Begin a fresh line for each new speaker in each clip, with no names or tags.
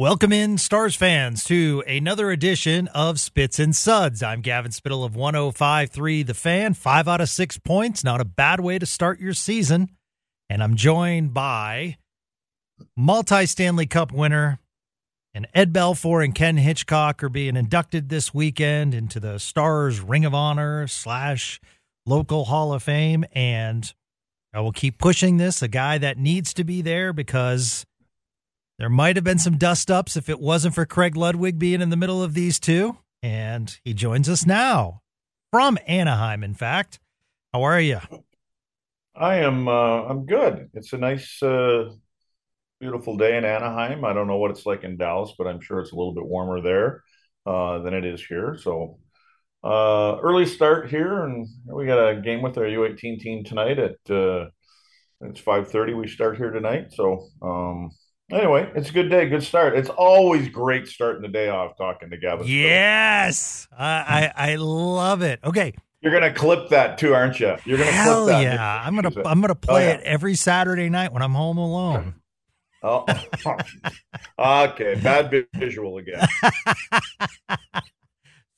Welcome in, Stars fans, to another edition of Spits and Suds. I'm Gavin Spittle of 1053 The Fan. Five out of six points, not a bad way to start your season. And I'm joined by multi Stanley Cup winner and Ed Belfour and Ken Hitchcock are being inducted this weekend into the Stars Ring of Honor slash local Hall of Fame. And I will keep pushing this, a guy that needs to be there because there might have been some dust ups if it wasn't for Craig Ludwig being in the middle of these two. And he joins us now from Anaheim, in fact. How are you?
I am uh, I'm good. It's a nice uh, beautiful day in Anaheim. I don't know what it's like in Dallas, but I'm sure it's a little bit warmer there uh, than it is here. So uh, early start here, and we got a game with our U18 team tonight at uh, it's 5:30. We start here tonight, so um, Anyway, it's a good day, good start. It's always great starting the day off talking to Gavin.
Yes, I, I, I love it. Okay,
you're gonna clip that too, aren't you? You're gonna
hell
clip that.
yeah! I'm gonna I'm gonna play oh, yeah. it every Saturday night when I'm home alone.
Oh, okay. Bad visual again.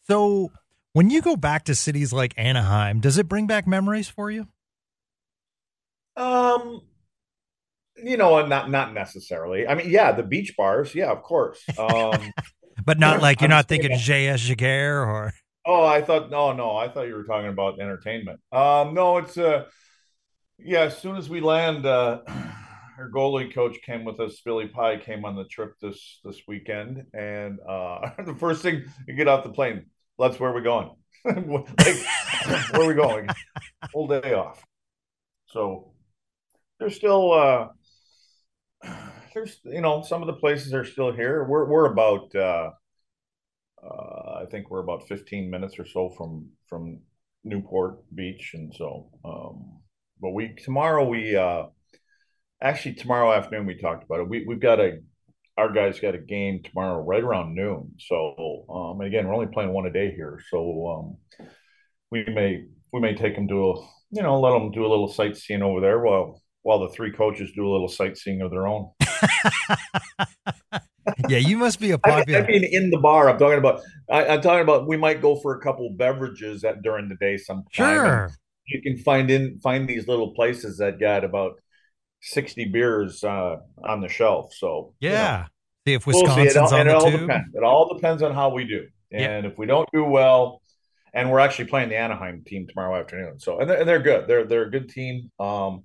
so, when you go back to cities like Anaheim, does it bring back memories for you?
Um, you know, not not necessarily. I mean, yeah, the beach bars, yeah, of course. Um,
but not like you're not thinking J.S. Giguere or.
Oh, I thought no, no, I thought you were talking about entertainment. Um, no, it's uh, yeah. As soon as we land, uh, our goalie coach came with us. Billy Pye came on the trip this this weekend, and uh, the first thing you get off the plane, let's where are we going? like, where are we going? Whole day off. So there's still uh there's you know some of the places are still here. We're we're about uh, uh, I think we're about 15 minutes or so from from Newport Beach, and so um, but we tomorrow we uh, actually tomorrow afternoon we talked about it. We we've got a our guys got a game tomorrow right around noon. So um, again, we're only playing one a day here, so um, we may we may take them to a you know let them do a little sightseeing over there while while the three coaches do a little sightseeing of their own.
yeah, you must be a popular.
I, I mean, in the bar, I'm talking about. I, am talking about. We might go for a couple beverages at during the day sometime.
Sure.
You can find in find these little places that got about sixty beers uh, on the shelf. So
yeah, you know, see if Wisconsin's we'll see. It, all,
on the tube. Depends. It all depends on how we do, and yep. if we don't do well, and we're actually playing the Anaheim team tomorrow afternoon. So and they're, and they're good. They're they're a good team. Um,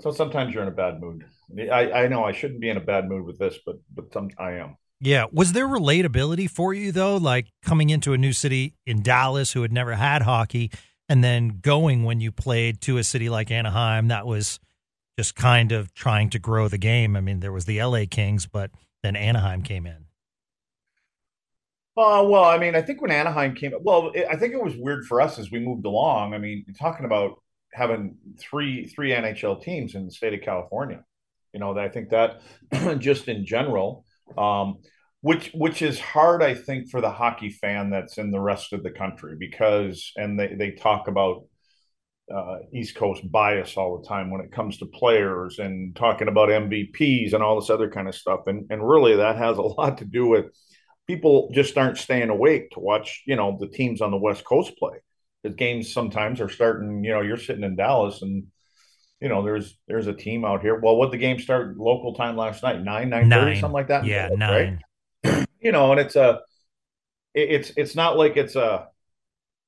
so sometimes you're in a bad mood. I, I know I shouldn't be in a bad mood with this, but but some, I am.
Yeah. Was there relatability for you though, like coming into a new city in Dallas who had never had hockey, and then going when you played to a city like Anaheim that was just kind of trying to grow the game. I mean, there was the LA Kings, but then Anaheim came in.
Uh, well, I mean, I think when Anaheim came, well, it, I think it was weird for us as we moved along. I mean, talking about having three three NHL teams in the state of California. You know, I think that just in general, um, which which is hard, I think, for the hockey fan that's in the rest of the country because, and they they talk about uh, East Coast bias all the time when it comes to players and talking about MVPs and all this other kind of stuff, and and really that has a lot to do with people just aren't staying awake to watch, you know, the teams on the West Coast play the games sometimes are starting. You know, you're sitting in Dallas, and you know there's there's a team out here. Well, what the game start local time last night? Nine nine thirty something like that.
Yeah, nine.
Right? you know, and it's a it's it's not like it's a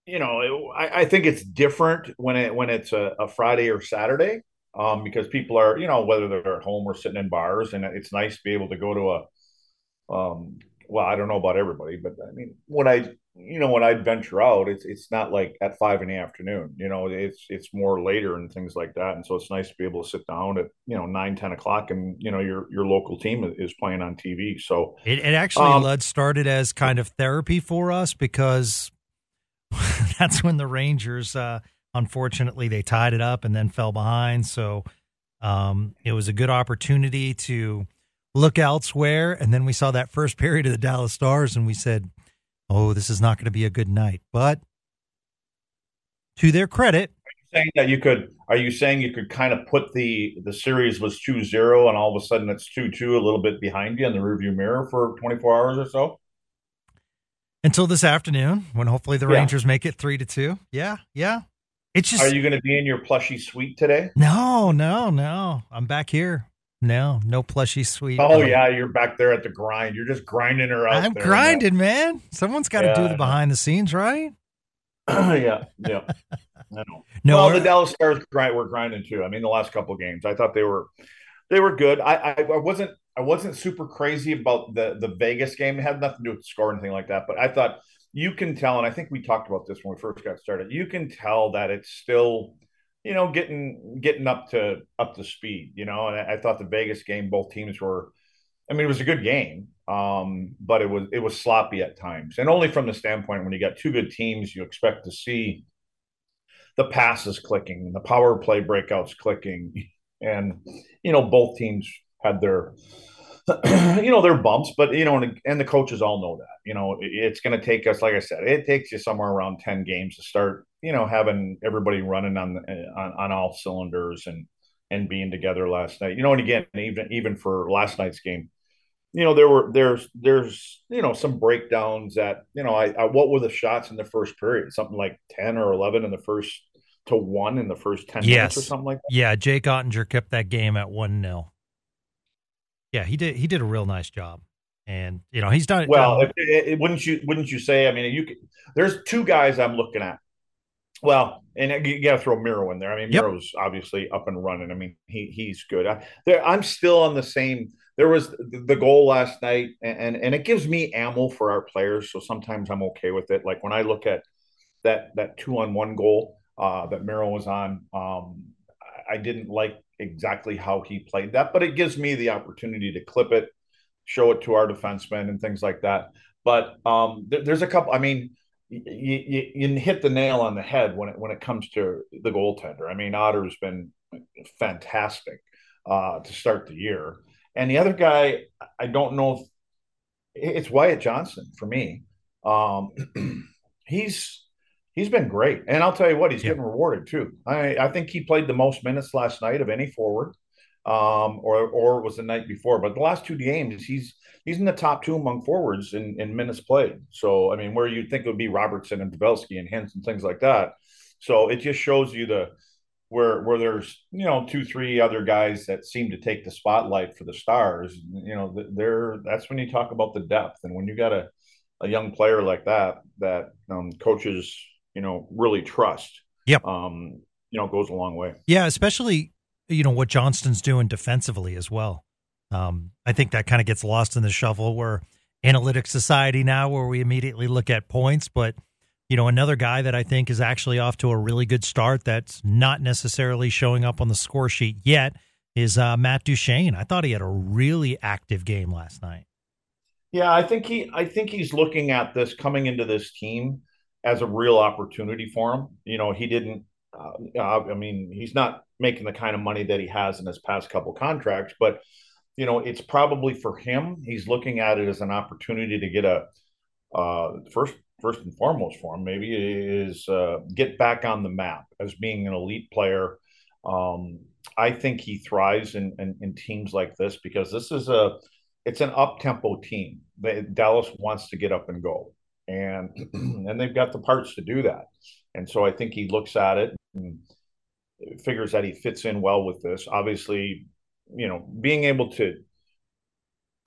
you know it, I, I think it's different when it when it's a, a Friday or Saturday. um, because people are, you know, whether they're at home or sitting in bars, and it's nice to be able to go to a, um, well, I don't know about everybody, but I mean, when I, you know, when I'd venture out, it's it's not like at five in the afternoon, you know, it's it's more later and things like that, and so it's nice to be able to sit down at you know nine ten o'clock, and you know your your local team is playing on TV. So
it, it actually um, led started as kind of therapy for us because that's when the Rangers. Uh, Unfortunately, they tied it up and then fell behind. So um, it was a good opportunity to look elsewhere. And then we saw that first period of the Dallas Stars, and we said, "Oh, this is not going to be a good night." But to their credit,
saying that you could are you saying you could kind of put the the series was 2-0 and all of a sudden it's 2-2 a little bit behind you in the rearview mirror for 24 hours or so
until this afternoon when hopefully the yeah. rangers make it 3 to 2 yeah yeah it's just.
Are you going to be in your plushy suite today?
No, no, no. I'm back here. No, no plushy sweet.
Oh yeah, you're back there at the grind. You're just grinding her out.
I'm there, grinding, man. Someone's got to yeah, do the behind the scenes, right?
yeah, yeah. I know. No, well, the Dallas Stars grind, were grinding too. I mean, the last couple games, I thought they were they were good. I, I, I wasn't I wasn't super crazy about the the Vegas game. It had nothing to do with the score or anything like that. But I thought you can tell, and I think we talked about this when we first got started. You can tell that it's still, you know, getting getting up to up to speed. You know, and I, I thought the Vegas game, both teams were. I mean, it was a good game, um, but it was it was sloppy at times, and only from the standpoint when you got two good teams, you expect to see the passes clicking, and the power play breakouts clicking, and you know both teams had their you know, they're bumps, but you know, and, and the coaches all know that. You know, it's going to take us, like I said, it takes you somewhere around ten games to start. You know, having everybody running on eh, on, on all cylinders and and being together last night. You know, and again, even even for last night's game, you know, there were there's there's you know some breakdowns that you know I, I what were the shots in the first period? Something like ten or eleven in the first to one in the first ten yes. minutes or something like that.
Yeah, Jake Oettinger kept that game at one 0 yeah, he did. He did a real nice job, and you know he's done.
Well, it, it, wouldn't you? Wouldn't you say? I mean, you could, there's two guys I'm looking at. Well, and you got to throw Miro in there. I mean, yep. Miro's obviously up and running. I mean, he he's good. I, there, I'm still on the same. There was the goal last night, and, and and it gives me ammo for our players. So sometimes I'm okay with it. Like when I look at that that two on one goal uh, that Miro was on, um, I didn't like exactly how he played that, but it gives me the opportunity to clip it, show it to our defensemen and things like that. But um, th- there's a couple. I mean, you, you, you, hit the nail on the head when it when it comes to the goaltender. I mean, Otter's been fantastic uh, to start the year, and the other guy, I don't know if it's Wyatt Johnston for me. Um, he's he's been great. And I'll tell you what, he's yeah. getting rewarded too. I, I think he played the most minutes last night of any forward, um, or or it was the night before. But the last two games, he's he's in the top two among forwards in, in minutes played. So I mean, where you'd think it would be Robertson and Pavelski and Hintz and things like that. So it just shows you the where where there's you know two three other guys that seem to take the spotlight for the stars. You know, they're that's when you talk about the depth and when you got a a young player like that that um, coaches you know really trust.
Yep.
Um, you know, goes a long way.
Yeah, especially you know what Johnston's doing defensively as well. Um, I think that kind of gets lost in the shuffle. We're analytic society now, where we immediately look at points, but you know, another guy that I think is actually off to a really good start that's not necessarily showing up on the score sheet yet is uh, Matt Duchene. I thought he had a really active game last night.
Yeah, I think he I think he's looking at this coming into this team as a real opportunity for him. You know, he didn't. Uh, I mean, he's not making the kind of money that he has in his past couple contracts, but you know, it's probably for him. He's looking at it as an opportunity to get a uh, first first and foremost for him maybe is uh, get back on the map as being an elite player. Um, I think he thrives in, in, in teams like this because this is a it's an up tempo team. Dallas wants to get up and go and and they've got the parts to do that. And so I think he looks at it and figures that he fits in well with this. Obviously, you know, being able to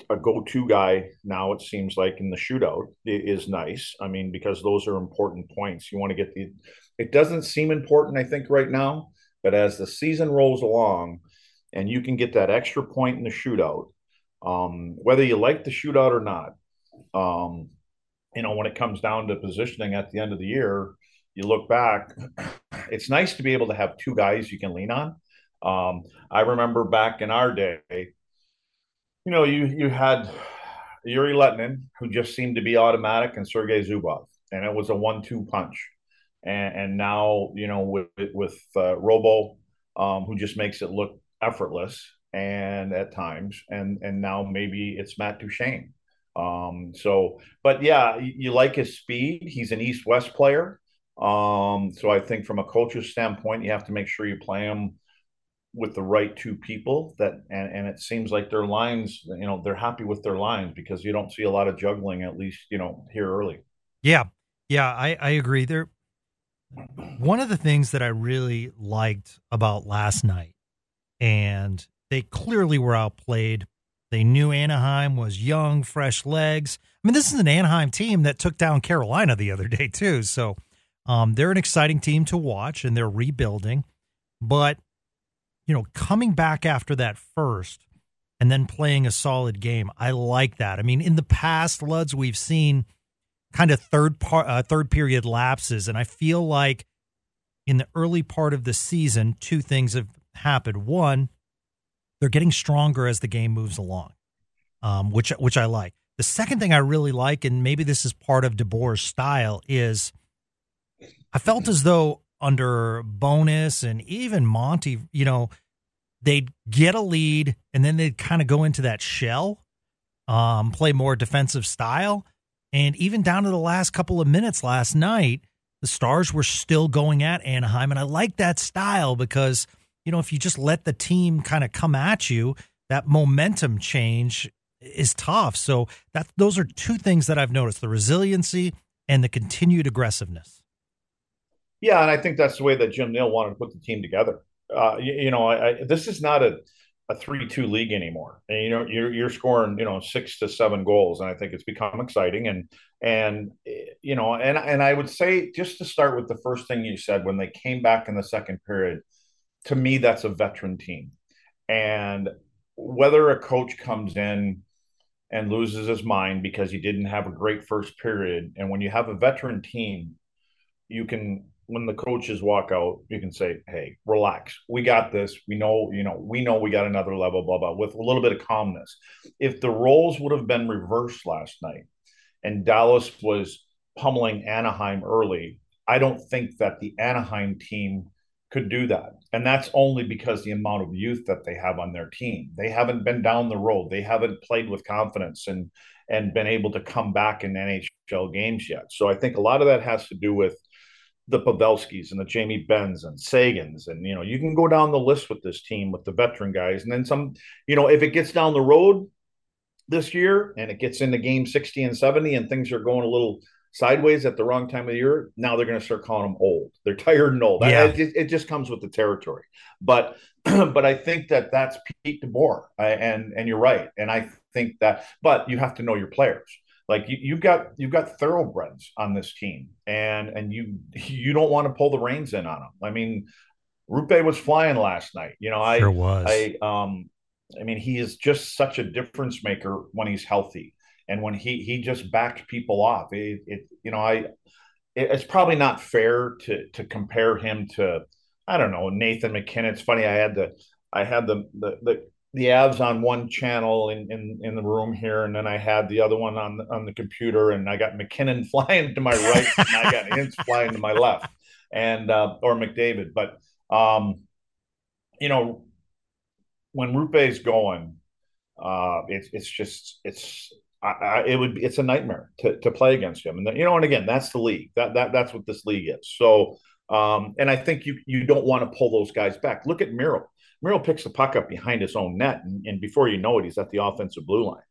a go-to guy now it seems like in the shootout is nice. I mean, because those are important points. You want to get the. It doesn't seem important, I think, right now, But as the season rolls along, and you can get that extra point in the shootout, um, whether you like the shootout or not, um, you know, when it comes down to positioning at the end of the year, you look back, it's nice to be able to have two guys you can lean on. Um, I remember back in our day, you know, you you had Jere Lehtinen, who just seemed to be automatic, and Sergei Zubov, and it was a one-two punch. And, and now, you know, with with uh, Robo, um, who just makes it look effortless, and at times, and and now maybe it's Matt Duchene. Um, so, but yeah, you, like his speed. He's an East-West player. Um, so I think from a coach's standpoint, you have to make sure you play him with the right two people that and, and it seems like their lines you know they're happy with their lines because you don't see a lot of juggling at least you know here early
yeah yeah i i agree there one of the things that i really liked about last night and they clearly were outplayed they knew anaheim was young fresh legs i mean this is an anaheim team that took down carolina the other day too so um, they're an exciting team to watch and they're rebuilding but you know, coming back after that first and then playing a solid game. I like that. I mean, in the past, Luds, we've seen kind of third part, uh, third period lapses, and I feel like in the early part of the season, two things have happened. One, they're getting stronger as the game moves along, um, which which I like. The second thing I really like, and maybe this is part of DeBoer's style, is I felt as though under Bowness and even Monty, you know, they'd get a lead and then they'd kind of go into that shell, um, play more defensive style. And even down to the last couple of minutes last night, the Stars were still going at Anaheim. And I like that style because, you know, if you just let the team kind of come at you, that momentum change is tough. So that those are two things that I've noticed the resiliency and the continued aggressiveness.
Yeah, and I think that's the way that Jim Nill wanted to put the team together. Uh, you, you, know, I, I, this is not a a three-two league anymore. And, you know, you're you're scoring, you know, six to seven goals, and I think it's become exciting. And and you know, and and I would say just to start with the first thing you said when they came back in the second period, to me that's a veteran team, and whether a coach comes in and loses his mind because he didn't have a great first period, and when you have a veteran team, you can when the coaches walk out, you can say, "Hey, relax. We got this. We know, you know, we know we got another level." Blah blah. With a little bit of calmness. If the roles would have been reversed last night, and Dallas was pummeling Anaheim early, I don't think that the Anaheim team could do that. And that's only because the amount of youth that they have on their team. They haven't been down the road. They haven't played with confidence and and been able to come back in NHL games yet. So I think a lot of that has to do with the Pavelskis and the Jamie Benns and Seguins. And, you know, you can go down the list with this team with the veteran guys. And then some, you know, if it gets down the road this year and it gets into game 60 and 70 and things are going a little sideways at the wrong time of the year, now they're going to start calling them old. They're tired and old. Yeah. It, it just comes with the territory. But, but I think that that's Pete DeBoer. and, and you're right. And I think that, but you have to know your players like you, you've got you've got thoroughbreds on this team, and and you you don't want to pull the reins in on them. I mean, Roope was flying last night. You know, I
sure was.
I um, I mean, he is just such a difference maker when he's healthy, and when he he just backed people off. It, it you know, I it, it's probably not fair to to compare him to I don't know Nathan MacKinnon. It's funny I had the I had the the, the the Avs on one channel in, in, in the room here, and then I had the other one on the, on the computer, and I got MacKinnon flying to my right, and I got Hintz flying to my left, and uh, or McDavid. But um, you know, when Roope's going, uh, it's it's just it's I, I, it would be it's a nightmare to, to play against him, and you know, and again, that's the league. That that that's what this league is. So, um, and I think you you don't want to pull those guys back. Look at Miro Miro picks the puck up behind his own net, and, and before you know it, he's at the offensive blue line.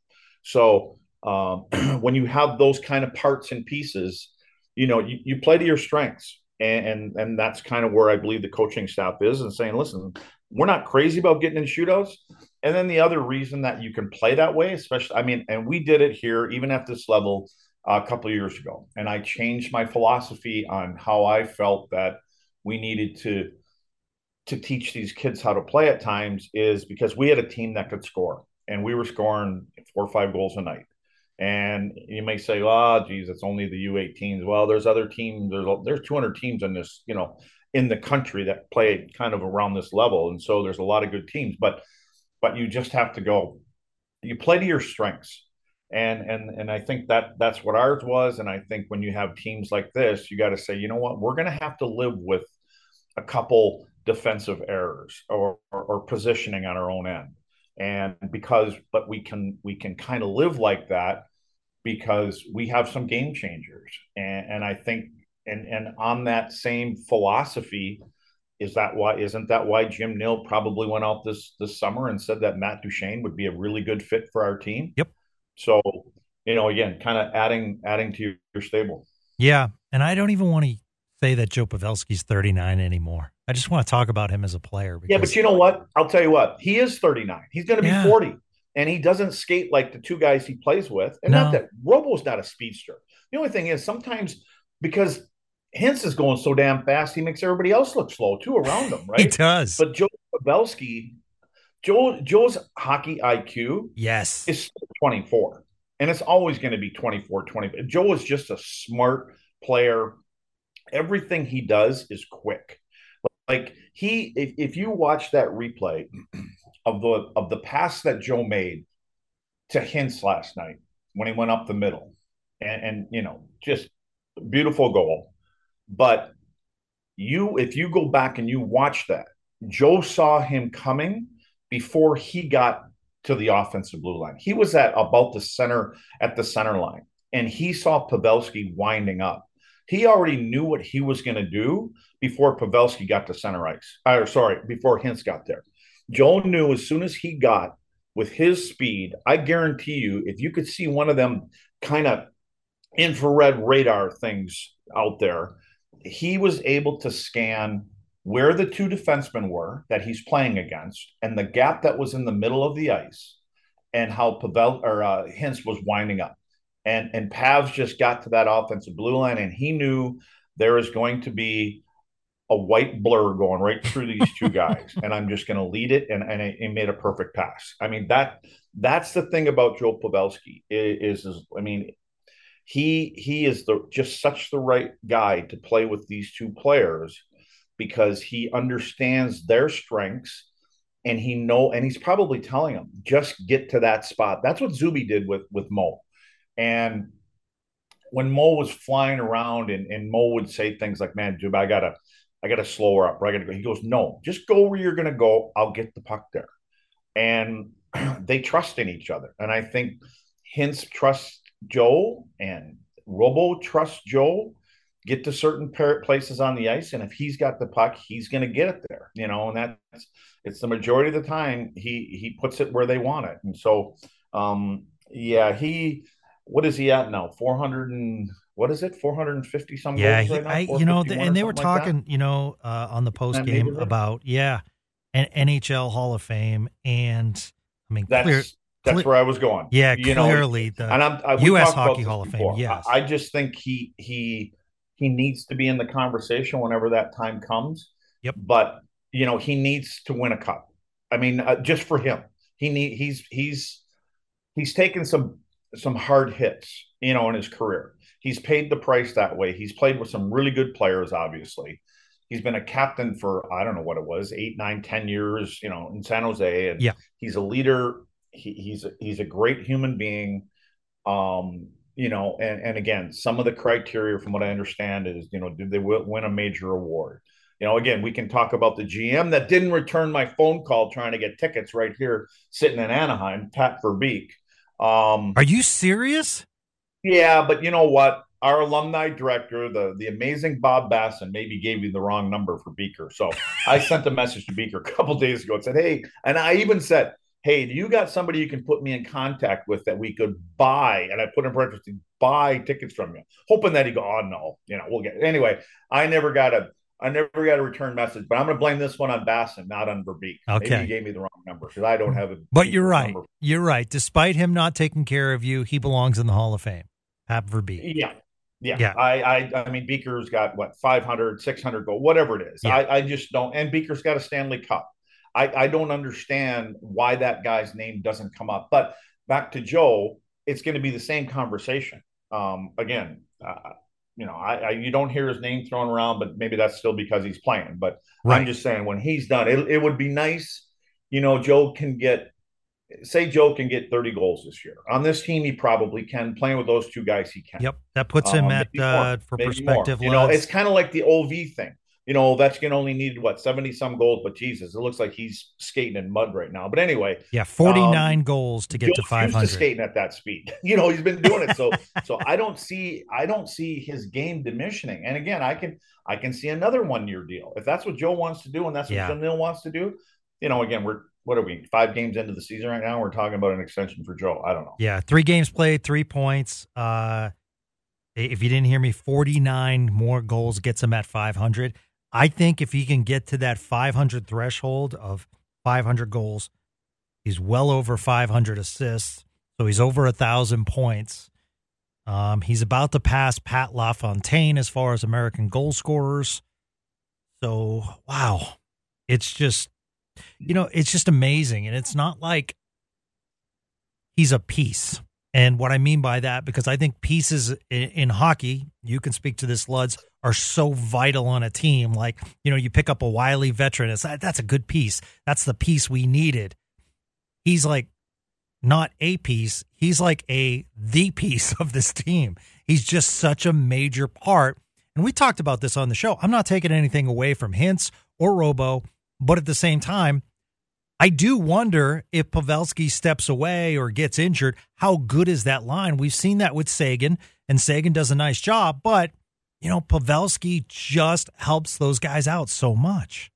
So um, when you have those kind of parts and pieces, you know, you, you play to your strengths. And, and, and that's kind of where I believe the coaching staff is and saying, listen, we're not crazy about getting in shootouts. And then the other reason that you can play that way, especially, I mean, and we did it here, even at this level, uh, a couple years ago. And I changed my philosophy on how I felt that we needed to to teach these kids how to play at times is because we had a team that could score and we were scoring four or five goals a night. And you may say, "Oh, geez, it's only the U18s." Well, there's other teams. There's there's 200 teams in this, you know, in the country that play kind of around this level, and so there's a lot of good teams. But but you just have to go. You play to your strengths, and and and I think that that's what ours was. And I think when you have teams like this, you got to say, you know what, we're going to have to live with a couple defensive errors or, or, or positioning on our own end and because but we can we can kind of live like that because we have some game changers and, and i think and and on that same philosophy is that why isn't that why jim nill probably went out this this summer and said that matt duchene would be a really good fit for our team
yep
so you know again kind of adding adding to your stable
yeah and i don't even want to say that joe pavelski's 39 anymore I just want to talk about him as a player.
Because, yeah, but you know what? I'll tell you what. He is 39. He's going to be yeah. 40, and he doesn't skate like the two guys he plays with. And no. not that Robo's not a speedster. The only thing is sometimes because Hintz is going so damn fast, he makes everybody else look slow too around him, right?
he does.
But Joe Pavelski, Joe Joe's hockey IQ,
yes,
is 24, and it's always going to be 24, 20. Joe is just a smart player. Everything he does is quick. Like he, if, if you watch that replay of the of the pass that Joe made to Hintz last night when he went up the middle, and, and you know, just beautiful goal. But you, if you go back and you watch that, Joe saw him coming before he got to the offensive blue line. He was at about the center at the center line, and he saw Pavelski winding up. He already knew what he was going to do before Pavelski got to center ice. Or sorry, before Hintz got there. Joe knew as soon as he got with his speed, I guarantee you, if you could see one of them kind of infrared radar things out there, he was able to scan where the two defensemen were that he's playing against and the gap that was in the middle of the ice and how Pavel or uh, Hintz was winding up and and Pavs just got to that offensive blue line, and he knew there is going to be a white blur going right through these two guys, and I'm just going to lead it, and and it, made a perfect pass. I mean that that's the thing about Joe Pavelski is, is I mean he he is the just such the right guy to play with these two players because he understands their strengths and he know and he's probably telling them just get to that spot. That's what Zuby did with with Mo. And when Mo was flying around and, and Mo would say things like, man, Jub, I gotta, I gotta slow her up. Or I gotta go. He goes, no, just go where you're gonna go. I'll get the puck there. And they trust in each other. And I think Hintz trusts Joe and Robo trust Joel, Get to certain places on the ice, and if he's got the puck, he's going to get it there. You know, and that's it's the majority of the time he he puts it where they want it. And so, um, yeah, he what is he at now? 400 and what is it? 450 some
yeah, he, right I, you know, and they were talking, like you know, uh, on the post game about, yeah, an NHL Hall of Fame. And I mean,
that's, clear, that's where I was going.
Yeah, you clearly know, the and I'm, I, U.S. Hockey Hall of Fame. Yes.
I, I just think he, he, he needs to be in the conversation whenever that time comes.
Yep.
But, you know, he needs to win a cup. I mean, uh, just for him, he need, he's, he's, he's taken some some hard hits, you know, in his career. He's paid the price that way. He's played with some really good players, obviously. He's been a captain for I don't know what it was, eight, nine, ten years, you know, in San Jose, and
yeah.
he's a leader. He, he's a, he's a great human being. Um, you know, and and again, some of the criteria, from what I understand, is you know, did they win a major award? You know, again, we can talk about the GM that didn't return my phone call trying to get tickets right here, sitting in Anaheim, Pat Verbeek.
Um, Are you serious?
Yeah, but you know what? Our alumni director, the the amazing Bob Bassen, maybe gave you the wrong number for Beaker. So I sent a message to Beaker a couple days ago and said, "Hey," and I even said, "Hey, do you got somebody you can put me in contact with that we could buy?" And I put in parentheses, "buy tickets from you," hoping that he go, "Oh no, you know, we'll get." It. Anyway, I never got a I never got a return message, but I'm going to blame this one on Bassen, not on Verbeek.
Okay,
Maybe he gave me the wrong number because I don't have it.
Mm, but you're right. Number. You're right. Despite him not taking care of you, he belongs in the Hall of Fame. Pat Verbeek.
Yeah, Yeah, yeah. I, I, I mean, Beeker's got what 500, 600 goal, whatever it is. Yeah. I, I just don't. And Beeker's got a Stanley Cup. I, I don't understand why that guy's name doesn't come up. But back to Joe, it's going to be the same conversation. Um, again, uh, you know, I, I, you don't hear his name thrown around, but maybe that's still because he's playing. But right. I'm just saying, when he's done, it, it would be nice. You know, Joe can get say Joe can get 30 goals this year. On this team, he probably can. Playing with those two guys, he can.
Yep. That puts him um, at, uh, for perspective.
You know, it's kind of like the OV thing. You know, Ovechkin only needed what 70 some goals, but Jesus, it looks like he's skating in mud right now. But anyway,
yeah, 49 um, goals to get to 500.
To skating at that speed. you know, he's been doing it. So, so I don't see, I don't see his game diminishing. And again, I can, I can see another one year deal if that's what Joe wants to do, and that's what yeah. Neil wants to do. You know, again, we're what are we five games into the season right now? We're talking about an extension for Joe. I don't know.
Yeah, three games played, three points. Uh, if you didn't hear me, forty nine more goals gets him at five hundred. I think if he can get to that five hundred threshold of five hundred goals, he's well over five hundred assists. So he's over a thousand points. Um, he's about to pass Pat LaFontaine as far as American goal scorers. So wow, it's just you know, it's just amazing. And it's not like he's a piece. And what I mean by that, because I think pieces in, in, hockey, you can speak to this, Luds, are so vital on a team. Like, you know, you pick up a wily veteran, it's that's a good piece. That's the piece we needed. He's like not a piece, he's like a the piece of this team. He's just such a major part. And we talked about this on the show. I'm not taking anything away from Hintz or Robo. But at the same time, I do wonder if Pavelski steps away or gets injured, how good is that line? We've seen that with Seguin, and Seguin does a nice job, but you know, Pavelski just helps those guys out so much.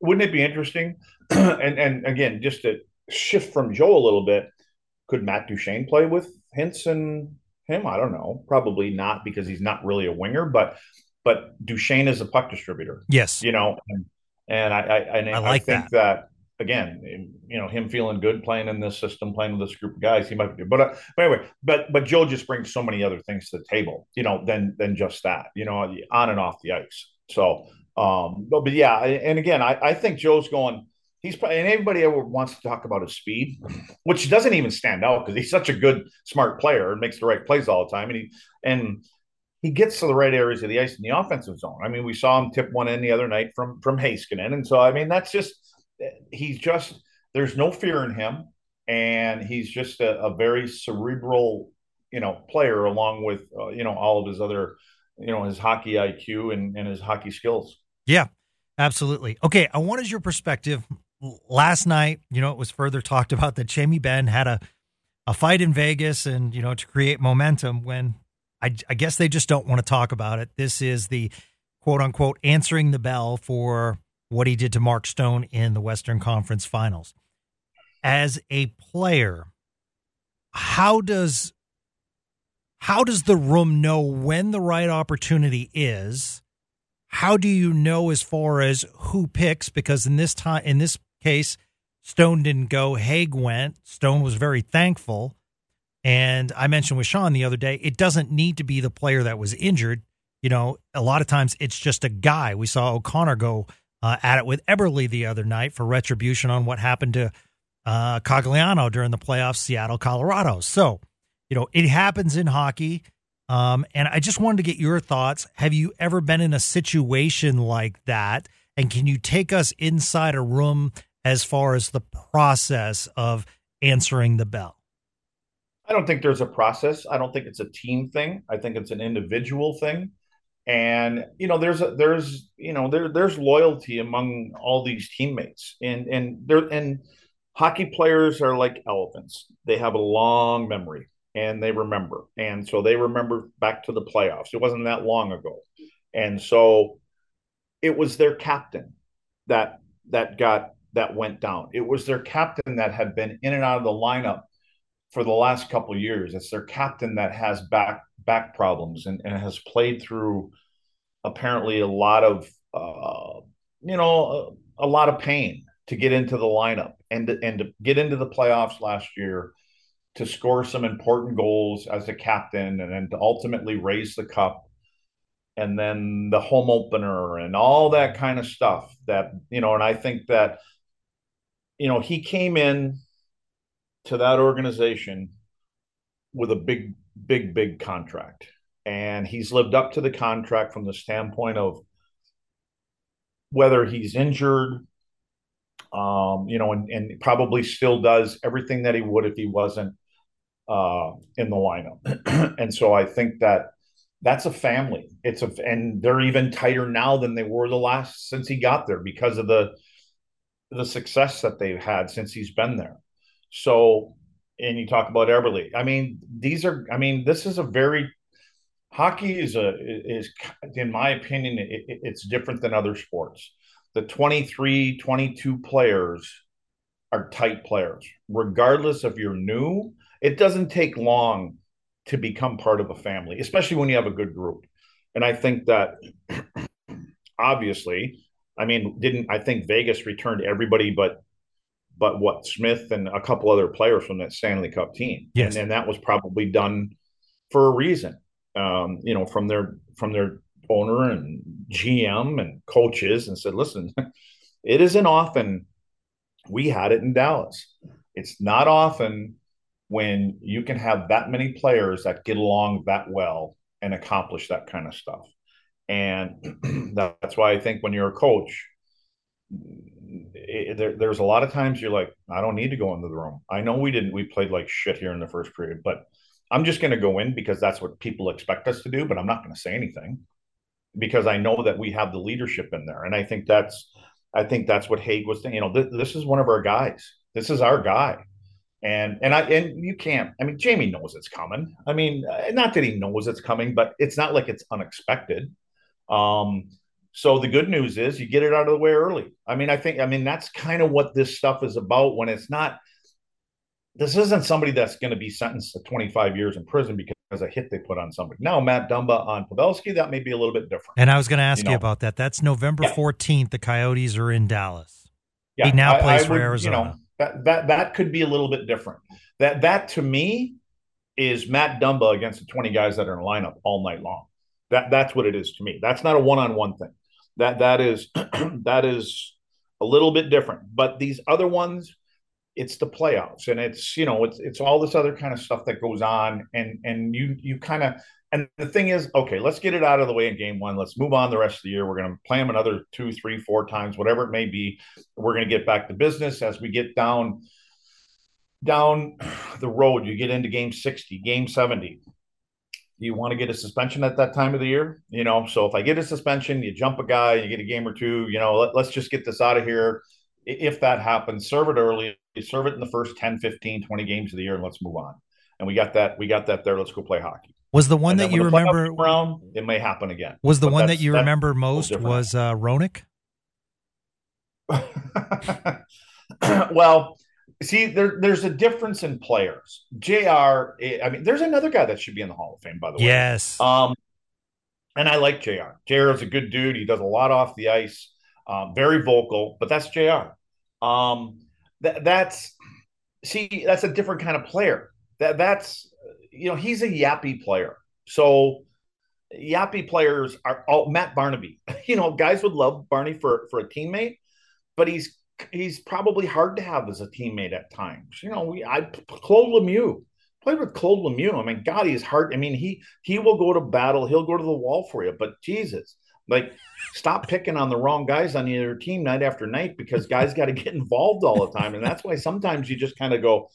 Wouldn't it be interesting? and and again, just to shift from Joe a little bit, could Matt Duchene play with Hintz and him? I don't know. Probably not because he's not really a winger, but but Duchene is a puck distributor.
Yes.
You know, and and I, I, I, I like think that. that. Again, you know, him feeling good playing in this system, playing with this group of guys, he might be. But, uh, but anyway, but but Joe just brings so many other things to the table, you know, than than just that, you know, on and off the ice. So, um, but, but yeah, and again, I, I think Joe's going. He's and anybody ever wants to talk about his speed, which doesn't even stand out because he's such a good, smart player and makes the right plays all the time. And he and he gets to the right areas of the ice in the offensive zone. I mean, we saw him tip one in the other night from from Heiskanen, and so I mean that's just he's just there's no fear in him, and he's just a, a very cerebral, you know, player along with uh, you know all of his other, you know, his hockey IQ and, and his hockey skills.
Yeah, absolutely. Okay, I wanted your perspective. Last night, you know, it was further talked about that Jamie Benn had a a fight in Vegas and you know to create momentum when I, I guess they just don't want to talk about it. This is the quote unquote answering the bell for what he did to Mark Stone in the Western Conference Finals. As a player, how does how does the room know when the right opportunity is? How do you know as far as who picks? Because in this time, in this case, Stone didn't go. Hague went. Stone was very thankful. And I mentioned with Sean the other day, it doesn't need to be the player that was injured. You know, a lot of times it's just a guy. We saw O'Connor go uh, at it with Eberle the other night for retribution on what happened to uh, Cogliano during the playoffs, Seattle, Colorado. So, you know, it happens in hockey. Um, and I just wanted to get your thoughts. Have you ever been in a situation like that? And can you take us inside a room as far as the process of answering the bell?
I don't think there's a process. I don't think it's a team thing. I think it's an individual thing. And you know, there's a, there's you know there there's loyalty among all these teammates, and and there and hockey players are like elephants. They have a long memory and they remember, and so they remember back to the playoffs. It wasn't that long ago, and so it was their captain that that got that went down. It was their captain that had been in and out of the lineup for the last couple years. It's their captain that has back back problems and, and has played through apparently a lot of uh, you know a, a, lot of pain to get into the lineup and and to get into the playoffs last year to score some important goals as a captain and then to ultimately raise the cup and then the home opener and all that kind of stuff that you know and i think that you know he came in to that organization with a big big big contract and he's lived up to the contract from the standpoint of whether he's injured um, you know, and, and probably still does everything that he would if he wasn't uh, in the lineup. and so I think that that's a family. It's a and they're even tighter now than they were the last since he got there because of the the success that they've had since he's been there. So, and you talk about Eberle. I mean, these are. I mean, this is a very hockey is a is in my opinion it, it's different than other sports. The 23, 22 players are tight players, regardless if you're new. It doesn't take long to become part of a family, especially when you have a good group. And I think that obviously, I mean, didn't I think Vegas returned everybody but but what Smith and a couple other players from that Stanley Cup team.
Yes.
And, and that was probably done for a reason. Um, you know, from their from their owner and GM and coaches and said, listen, it isn't often we had it in Dallas. It's not often when you can have that many players that get along that well and accomplish that kind of stuff. And that's why I think when you're a coach, it, there, there's a lot of times you're like, I don't need to go into the room. I know we didn't, we played like shit here in the first period, but I'm just going to go in because that's what people expect us to do, but I'm not going to say anything because I know that we have the leadership in there. And I think that's, I think that's what Hague was saying. You know, th- this is one of our guys. This is our guy. And and I and you can't. I mean, Jamie knows it's coming. I mean, uh, not that he knows it's coming, but it's not like it's unexpected. Um, so the good news is you get it out of the way early. I mean, I think I mean that's kind of what this stuff is about. When it's not, this isn't somebody that's going to be sentenced to 25 years in prison because a hit they put on somebody. Now, Matt Dumba on Pavelski, that may be a little bit different.
And I was going to ask you, know? you, about that. That's November yeah. 14th. The Coyotes are in Dallas.
Yeah,
he now
I,
plays
I
for
would,
Arizona.
You know, that that that could be a little bit different. That that to me is Matt Dumba against the 20 guys that are in lineup all night long. That that's what it is to me. That's not a one-on-one thing. That that is that is a little bit different. But these other ones, it's the playoffs and it's you know it's it's all this other kind of stuff that goes on and and you you kind of and the thing is okay let's get it out of the way in game one. Let's move on the rest of the year. We're going to play them another two three four times whatever it may be. We're going to get back to business as we get down down the road. You get into game 60 game 70 do you want to get a suspension at that time of the year you know so if i get a suspension you jump a guy you get a game or two you know let, let's just get this out of here if that happens, serve it early, serve it in the first 10, 15, 20 games of the year, and let's move on. And we got that, we got that there. Let's go play hockey.
Was the one that you remember
around? It may happen again.
Was the but one that you remember most was uh, Roenick?
well, see, there, there's a difference in players. Jr. I mean, there's another guy that should be in the Hall of Fame, by the way.
Yes.
Um, and I like Jr. Jr. is a good dude. He does a lot off the ice um, very vocal, but that's Jr. Um, that, that's see, that's a different kind of player. That that's you know he's a yappy player. So yappy players are all Matt Barnaby. You know, guys would love Barney for for a teammate, but he's he's probably hard to have as a teammate at times. You know, we I Claude Lemieux played with Claude Lemieux. I mean, God, he's hard. I mean, he he will go to battle. He'll go to the wall for you. But Jesus, like, stop picking on the wrong guys on your team night after night because guys got to get involved all the time, and that's why sometimes you just kind of go,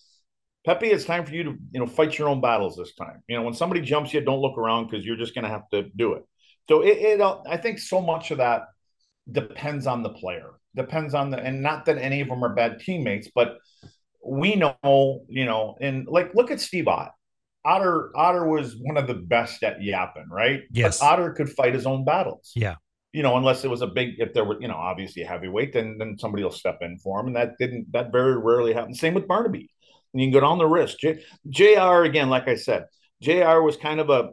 Pepe, it's time for you to you know fight your own battles this time. You know, when somebody jumps you, don't look around because you're just going to have to do it. So it, it, I think so much of that depends on the player, depends on the, and not that any of them are bad teammates, but we know, you know, and like look at Steve Ott. Otter Otter was one of the best at yapping, right?
Yes.
But Otter could fight his own battles.
Yeah.
You know, unless it was a big, if there were, you know, obviously a heavyweight, then then somebody will step in for him, and that didn't. That very rarely happened. Same with Barnaby. And you can go down the wrist. J, Jr. again, like I said, Jr. was kind of a,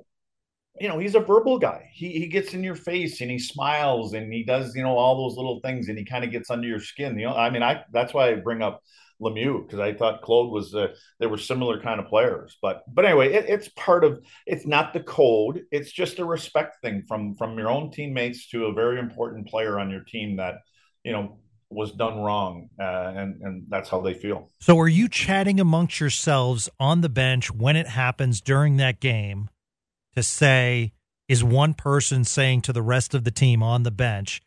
you know, he's a verbal guy. He he gets in your face and he smiles and he does, you know, all those little things and he kind of gets under your skin. You know, I mean, I that's why I bring up Lemieux because I thought Claude was uh, they were similar kind of players. But but anyway, it, it's part of it's not the code. It's just a respect thing from from your own teammates to a very important player on your team that you know was done wrong, uh, and and that's how they feel.
So, are you chatting amongst yourselves on the bench when it happens during that game to say? Is one person saying to the rest of the team on the bench,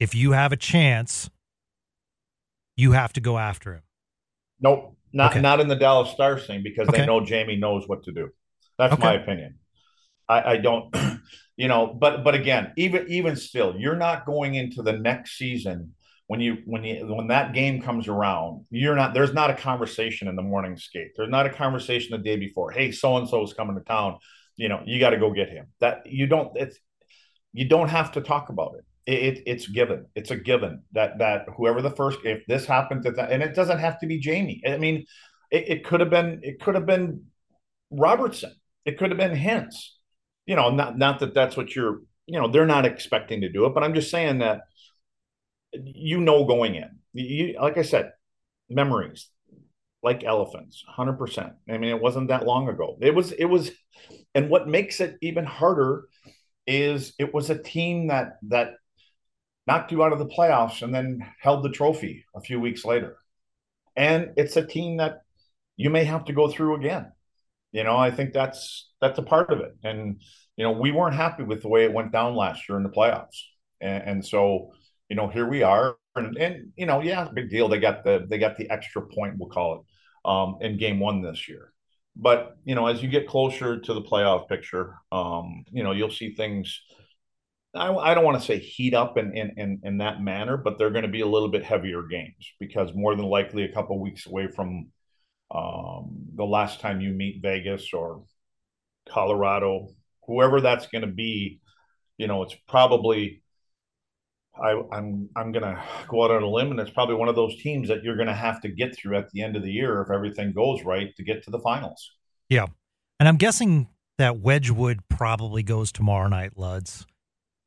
if you have a chance, you have to go after him?
Nope, not okay. not in the Dallas Stars thing because okay. they know Jamie knows what to do. That's okay. my opinion. I, I don't, you know, but but again, even even still, you're not going into the next season when you when you when that game comes around, you're not there's not a conversation in the morning skate. There's not a conversation the day before. Hey, so and so is coming to town. You know, you got to go get him. That you don't. It's you don't have to talk about it it, it's given. It's a given that that whoever the first, if this happens, and it doesn't have to be Jamie. I mean, it, it could have been it could have been Robertson. It could have been Hintz. You know, not not that that's what you're. You know, they're not expecting to do it, but I'm just saying that you know going in. You like I said, memories like elephants, hundred percent. I mean, it wasn't that long ago. It was. It was, and what makes it even harder is it was a team that that knocked you out of the playoffs and then held the trophy a few weeks later. And it's a team that you may have to go through again. You know, I think that's that's a part of it. And you know, we weren't happy with the way it went down last year in the playoffs. And, and so, you know, here we are. And, and you know, yeah, big deal. They got the they got the extra point, we'll call it, um, in game one this year. But you know, as you get closer to the playoff picture, um, you know, you'll see things I, I don't want to say heat up in, in, in, in that manner, but they're going to be a little bit heavier games because more than likely a couple weeks away from um, the last time you meet Vegas or Colorado, whoever that's going to be, you know, it's probably I, I'm I'm gonna go out on a limb, and it's probably one of those teams that you're gonna have to get through at the end of the year if everything goes right to get to the finals.
Yeah, and I'm guessing that Wedgwood probably goes tomorrow night, Luds.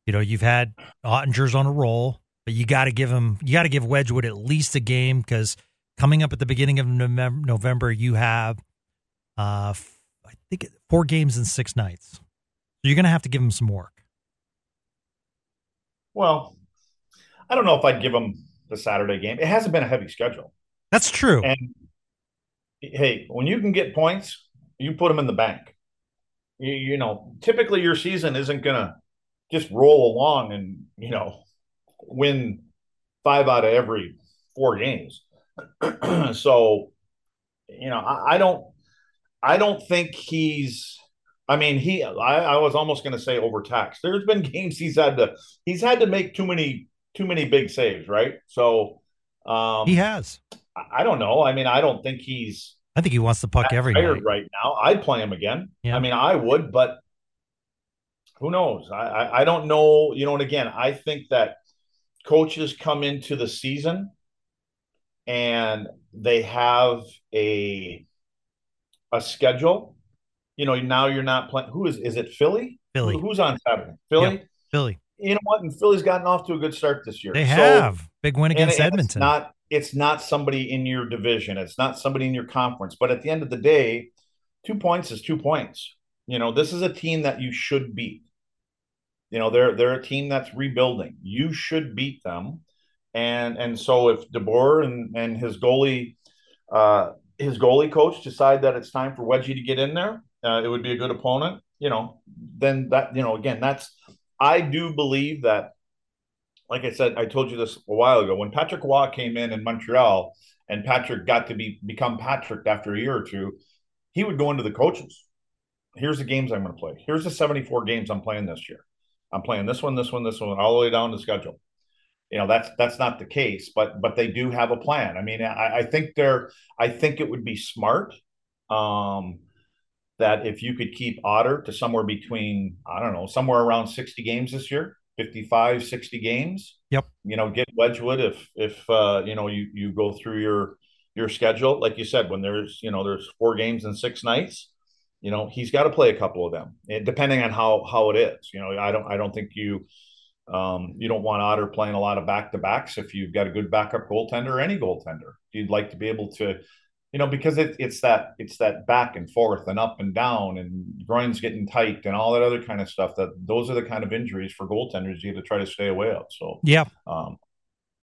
You know, you've had Oettinger's on a roll, but you got to give him, you got to give Wedgwood at least a game because coming up at the beginning of November, you have, uh, I think four games in six nights. So you're going to have to give him some work.
Well, I don't know if I'd give him the Saturday game. It hasn't been a heavy schedule.
That's true.
And hey, when you can get points, you put them in the bank. You, you know, typically your season isn't going to just roll along and you know win five out of every four games. so, you know, I, I, don't, I don't think he's. I mean, he. I, I was almost going to say overtaxed. There's been games he's had to. He's had to make too many, too many big saves, right? So, um,
he has.
I, don't know. I mean, I don't think he's.
I think he wants the puck every night.
right now. I'd play him again. Yeah. I mean, I would, but who knows? I, I, I don't know. You know, and again, I think that coaches come into the season and they have a a schedule. You know, now you're not playing. Who is is it? Philly.
Philly.
Who's on Saturday? Philly.
Yep. Philly.
You know what? And Philly's gotten off to a good start this year.
They have so, big win against
and,
Edmonton.
It's not it's not somebody in your division. It's not somebody in your conference. But at the end of the day, two points is two points. You know, this is a team that you should beat. You know, they're they're a team that's rebuilding. You should beat them. And and so if DeBoer and, and his goalie uh, his goalie coach decide that it's time for Wedgie to get in there, uh, it would be a good opponent. You know, then that you know again that's I do believe that. Like I said, I told you this a while ago when Patrick Roy came in in Montreal and Patrick got to be become Patrick after a year or two, he would go into the coaches. Here's the games I'm going to play. Here's the 74 games I'm playing this year. I'm playing this one, this one, this one, all the way down the schedule. You know, that's that's not the case, but but they do have a plan. I mean, I, I think they're I think it would be smart um that if you could keep Otter to somewhere between, I don't know, somewhere around 60 games this year, 55, 60 games.
Yep.
You know, get Wedgwood if if uh, you know you you go through your your schedule, like you said, when there's you know there's four games and six nights, you know he's got to play a couple of them depending on how how it is you know i don't i don't think you Um, you don't want Otter playing a lot of back to backs if you've got a good backup goaltender or any goaltender. You'd like to be able to, you know, because it, it's that it's that back and forth and up and down and groins getting tight and all that other kind of stuff. That those are the kind of injuries for goaltenders you have to try to stay away of. So
yeah,
um,